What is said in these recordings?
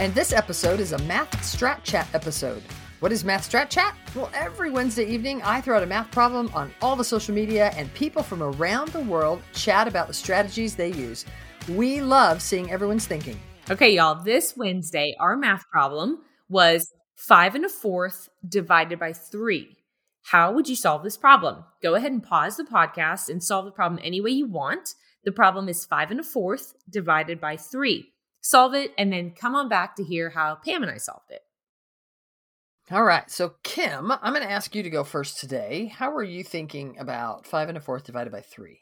And this episode is a Math Strat Chat episode. What is Math Strat Chat? Well, every Wednesday evening, I throw out a math problem on all the social media, and people from around the world chat about the strategies they use. We love seeing everyone's thinking. Okay, y'all, this Wednesday, our math problem was five and a fourth divided by three. How would you solve this problem? Go ahead and pause the podcast and solve the problem any way you want. The problem is five and a fourth divided by three. Solve it and then come on back to hear how Pam and I solved it. All right. So, Kim, I'm going to ask you to go first today. How are you thinking about five and a fourth divided by three?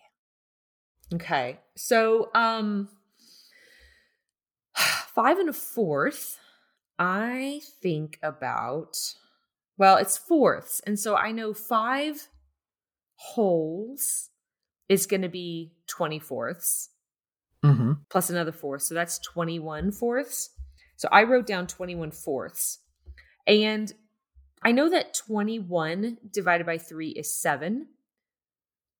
Okay. So, um, five and a fourth, I think about, well, it's fourths. And so I know five wholes is going to be 20 fourths mm-hmm. plus another fourth. So that's 21 fourths. So I wrote down 21 fourths. And I know that 21 divided by 3 is 7.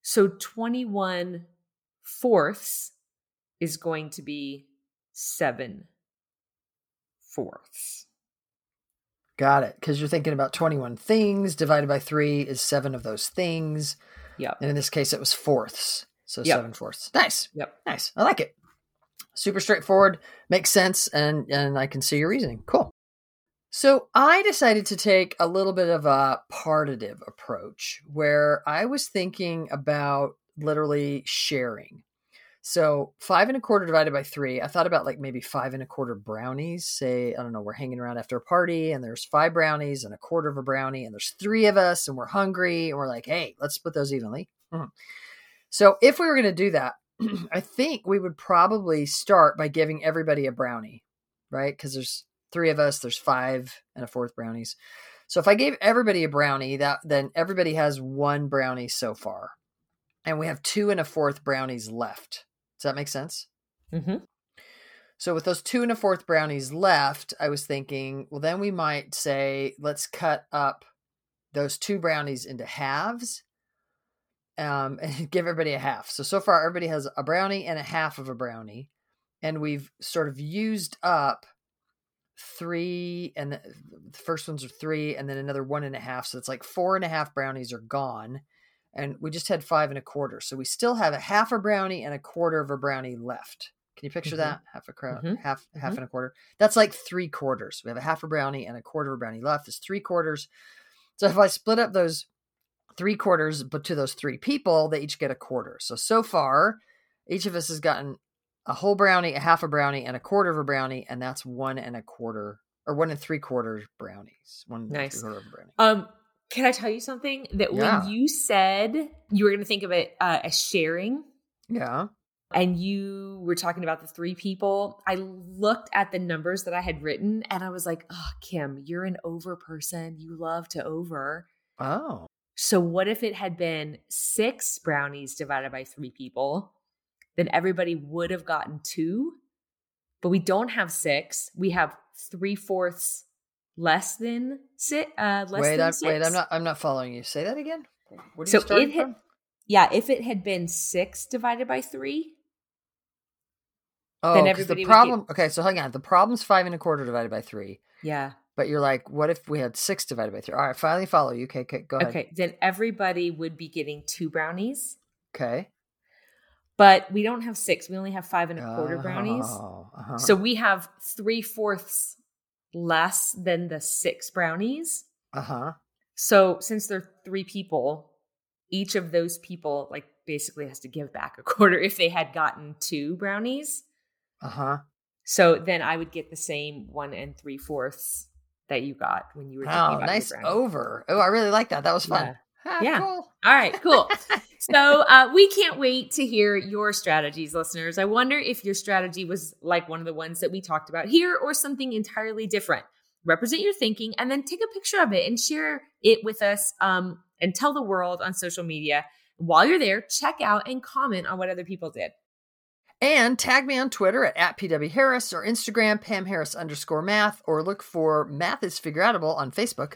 So 21 fourths is going to be 7 fourths. Got it. Because you're thinking about 21 things divided by 3 is 7 of those things. Yeah. And in this case, it was fourths. So yep. 7 fourths. Nice. Yep. Nice. I like it. Super straightforward, makes sense, and, and I can see your reasoning. Cool. So I decided to take a little bit of a partitive approach where I was thinking about literally sharing. So five and a quarter divided by three, I thought about like maybe five and a quarter brownies. Say, I don't know, we're hanging around after a party and there's five brownies and a quarter of a brownie, and there's three of us and we're hungry and we're like, hey, let's split those evenly. Mm-hmm. So if we were going to do that, I think we would probably start by giving everybody a brownie, right? Because there's three of us, there's five and a fourth brownies. So if I gave everybody a brownie, that then everybody has one brownie so far. And we have two and a fourth brownies left. Does that make sense? Mm-hmm. So with those two and a fourth brownies left, I was thinking, well, then we might say, let's cut up those two brownies into halves um, and give everybody a half. So so far, everybody has a brownie and a half of a brownie, and we've sort of used up three and the, the first ones are three and then another one and a half so it's like four and a half brownies are gone and we just had five and a quarter so we still have a half a brownie and a quarter of a brownie left can you picture mm-hmm. that half a crown mm-hmm. half half mm-hmm. and a quarter that's like three quarters we have a half a brownie and a quarter of a brownie left is three quarters so if i split up those three quarters but to those three people they each get a quarter so so far each of us has gotten a whole brownie, a half a brownie, and a quarter of a brownie, and that's one and a quarter or one and three quarters brownies. One nice. quarter of a brownie. Um, can I tell you something that yeah. when you said you were going to think of it uh, as sharing, yeah, and you were talking about the three people, I looked at the numbers that I had written, and I was like, "Oh, Kim, you're an over person. You love to over." Oh. So what if it had been six brownies divided by three people? then everybody would have gotten two. But we don't have six. We have three fourths less than six. Uh, less wait, than I'm, six. wait, I'm not. I'm not following you. Say that again. What so it had, yeah, if it had been six divided by three, Oh, Then everybody the would get- problem. Okay, so hang on. The problem's five and a quarter divided by three. Yeah. But you're like, what if we had six divided by three? All right, finally follow you. Okay, okay go ahead. Okay. Then everybody would be getting two brownies, Okay. but we don't have six. We only have five and a quarter brownies. Oh, uh-huh. So we have three fourths less than the six brownies. uh huh. So since there are three people, each of those people like basically has to give back a quarter if they had gotten two brownies. Uh huh. So then I would get the same one and three fourths that you got when you were Oh, nice over. Oh, I really like that. That was fun. Yeah. Ah, Yeah. Cool. All right, cool. so uh, we can't wait to hear your strategies, listeners. I wonder if your strategy was like one of the ones that we talked about here or something entirely different. Represent your thinking and then take a picture of it and share it with us um, and tell the world on social media. While you're there, check out and comment on what other people did. And tag me on Twitter at, at PW Harris or Instagram Pam Harris underscore math or look for Math is Figureoutable on Facebook.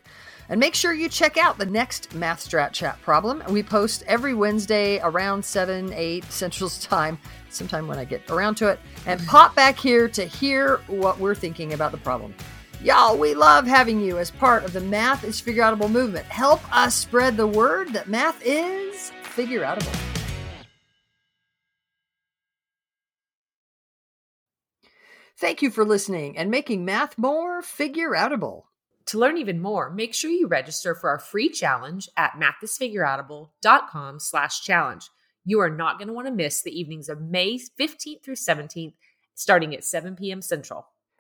And make sure you check out the next Math Strat Chat problem. We post every Wednesday around 7, 8 Central's time, sometime when I get around to it, and pop back here to hear what we're thinking about the problem. Y'all, we love having you as part of the Math is Figureoutable movement. Help us spread the word that math is figureoutable. Thank you for listening and making math more figure outable. To learn even more, make sure you register for our free challenge at mathisfigureoutable.com slash challenge. You are not going to want to miss the evenings of May 15th through 17th, starting at 7 p.m. Central.